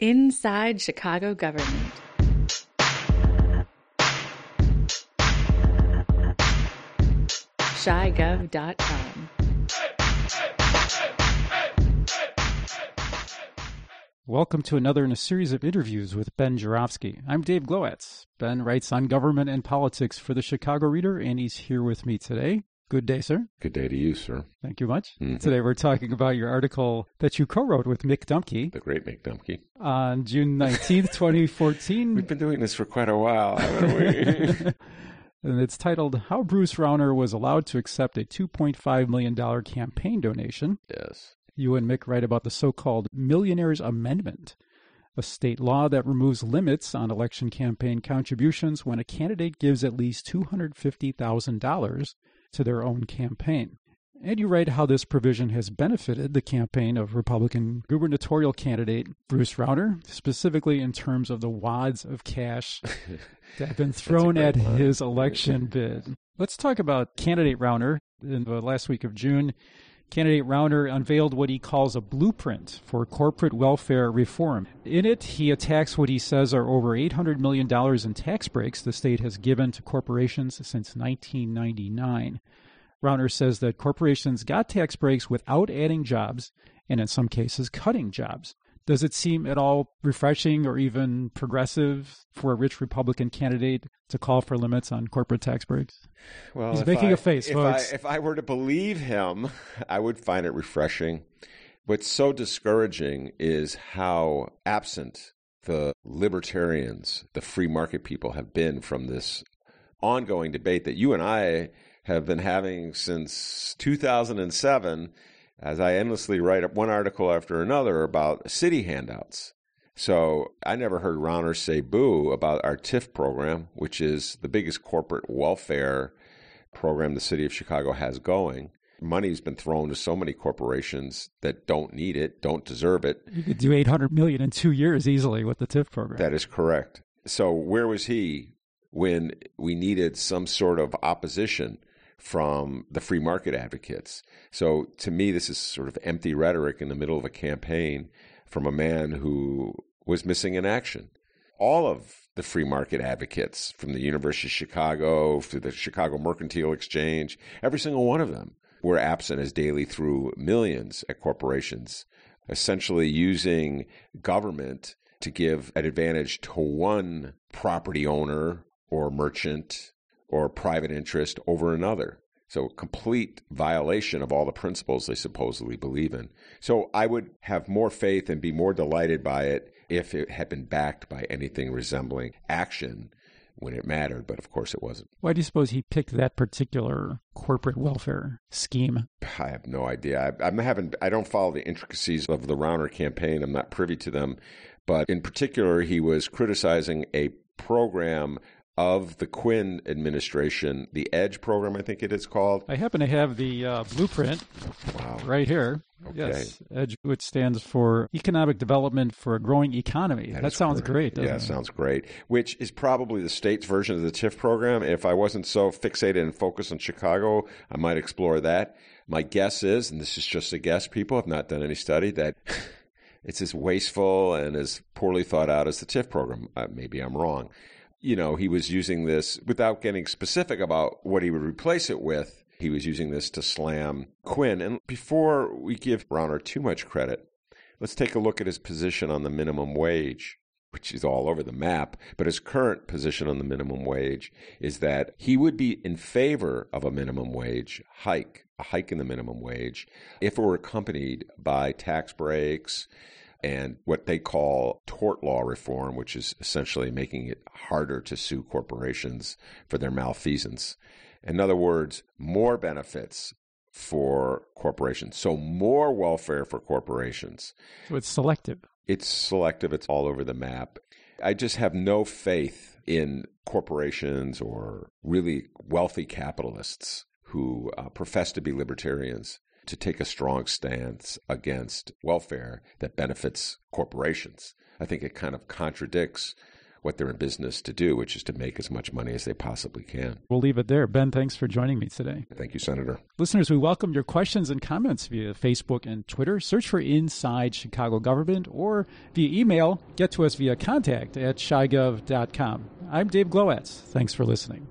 Inside Chicago Government. ChiGov.com. Welcome to another in a series of interviews with Ben Joravsky. I'm Dave Glowacz. Ben writes on government and politics for the Chicago Reader, and he's here with me today. Good day, sir. Good day to you, sir. Thank you much. Mhm. Today we're talking about your article that you co-wrote with Mick Dumke The great Mick Dumke. on June 19th, 2014. We've been doing this for quite a while, haven't we? and it's titled How Bruce Rauner Was Allowed to Accept a $2.5 Million Campaign Donation. yes. You and Mick write about the so called Millionaires Amendment, a state law that removes limits on election campaign contributions when a candidate gives at least $250,000 to their own campaign. And you write how this provision has benefited the campaign of Republican gubernatorial candidate Bruce Rauner, specifically in terms of the wads of cash that have been thrown at his election bid. Let's talk about candidate Rauner. In the last week of June, Candidate Rauner unveiled what he calls a blueprint for corporate welfare reform. In it, he attacks what he says are over $800 million in tax breaks the state has given to corporations since 1999. Rauner says that corporations got tax breaks without adding jobs and in some cases cutting jobs. Does it seem at all refreshing or even progressive for a rich Republican candidate to call for limits on corporate tax breaks? Well, He's making I- a face, if folks. I, if I were to believe him, I would find it refreshing. What's so discouraging is how absent the libertarians, the free market people, have been from this ongoing debate that you and I have been having since 2007 as I endlessly write up one article after another about city handouts. So I never heard Rauner say boo about our TIF program, which is the biggest corporate welfare program the city of Chicago has going. Money's been thrown to so many corporations that don't need it, don't deserve it. You could do 800 million in two years easily with the TIF program. That is correct. So where was he when we needed some sort of opposition from the free market advocates? So to me, this is sort of empty rhetoric in the middle of a campaign from a man who was missing in action. All of the free market advocates, from the University of Chicago to the Chicago Mercantile Exchange, every single one of them were absent as Daley threw millions at corporations, essentially using government to give an advantage to one property owner or merchant or private interest over another. So, complete violation of all the principles they supposedly believe in. So, I would have more faith and be more delighted by it if it had been backed by anything resembling action when it mattered, but of course it wasn't. Why do you suppose he picked that particular corporate welfare scheme? I have no idea. I, I'm having. I don't follow the intricacies of the Rauner campaign. I'm not privy to them, but in particular, he was criticizing a program of the Quinn administration, the Edge program, I think it is called. I happen to have the uh, blueprint Wow. right here. Yes, EDGE, which stands for Economic Development for a Growing Economy. That sounds correct. great, doesn't yeah, it? sounds great. Which is probably the state's version of the TIF program. If I wasn't so fixated and focused on Chicago, I might explore that. My guess is, and this is just a guess, people have not done any study, that it's as wasteful and as poorly thought out as the TIF program. Uh, maybe I'm wrong. You know, he was using this without getting specific about what he would replace it with. He was using this to slam Quinn. And before we give Rauner too much credit, let's take a look at his position on the minimum wage, which is all over the map. But his current position on the minimum wage is that he would be in favor of a minimum wage hike, a hike in the minimum wage, if it were accompanied by tax breaks and what they call tort law reform, which is essentially making it harder to sue corporations for their malfeasance. In other words, more benefits for corporations. So more welfare for corporations. So it's selective. It's selective, it's all over the map. I just have no faith in corporations or really wealthy capitalists who uh, profess to be libertarians to take a strong stance against welfare that benefits corporations. I think it kind of contradicts what they're in business to do, which is to make as much money as they possibly can. We'll leave it there. Ben, thanks for joining me today. Thank you, Senator. Listeners, we welcome your questions and comments via Facebook and Twitter. Search for Inside Chicago Government or via email. Get to us via contact at chigov.com. I'm Dave Glowacz. Thanks for listening.